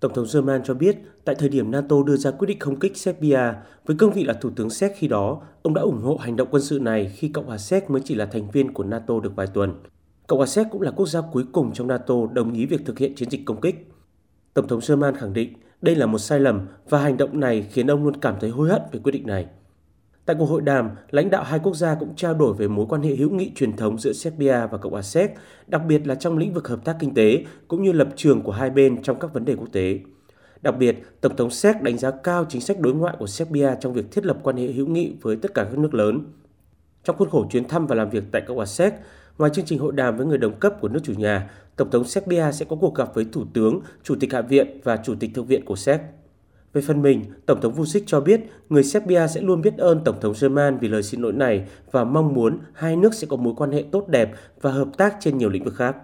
Tổng thống German cho biết, tại thời điểm NATO đưa ra quyết định không kích Serbia, với cương vị là Thủ tướng Séc khi đó, ông đã ủng hộ hành động quân sự này khi Cộng hòa Séc mới chỉ là thành viên của NATO được vài tuần. Cộng hòa Séc cũng là quốc gia cuối cùng trong NATO đồng ý việc thực hiện chiến dịch công kích. Tổng thống German khẳng định đây là một sai lầm và hành động này khiến ông luôn cảm thấy hối hận về quyết định này. Tại cuộc hội đàm, lãnh đạo hai quốc gia cũng trao đổi về mối quan hệ hữu nghị truyền thống giữa Serbia và Cộng hòa Séc, đặc biệt là trong lĩnh vực hợp tác kinh tế cũng như lập trường của hai bên trong các vấn đề quốc tế. Đặc biệt, Tổng thống Séc đánh giá cao chính sách đối ngoại của Serbia trong việc thiết lập quan hệ hữu nghị với tất cả các nước lớn. Trong khuôn khổ chuyến thăm và làm việc tại Cộng hòa Séc, ngoài chương trình hội đàm với người đồng cấp của nước chủ nhà, Tổng thống Serbia sẽ có cuộc gặp với Thủ tướng, Chủ tịch Hạ viện và Chủ tịch Thượng viện của Séc. Về phần mình, Tổng thống Vucic cho biết người Serbia sẽ luôn biết ơn Tổng thống German vì lời xin lỗi này và mong muốn hai nước sẽ có mối quan hệ tốt đẹp và hợp tác trên nhiều lĩnh vực khác.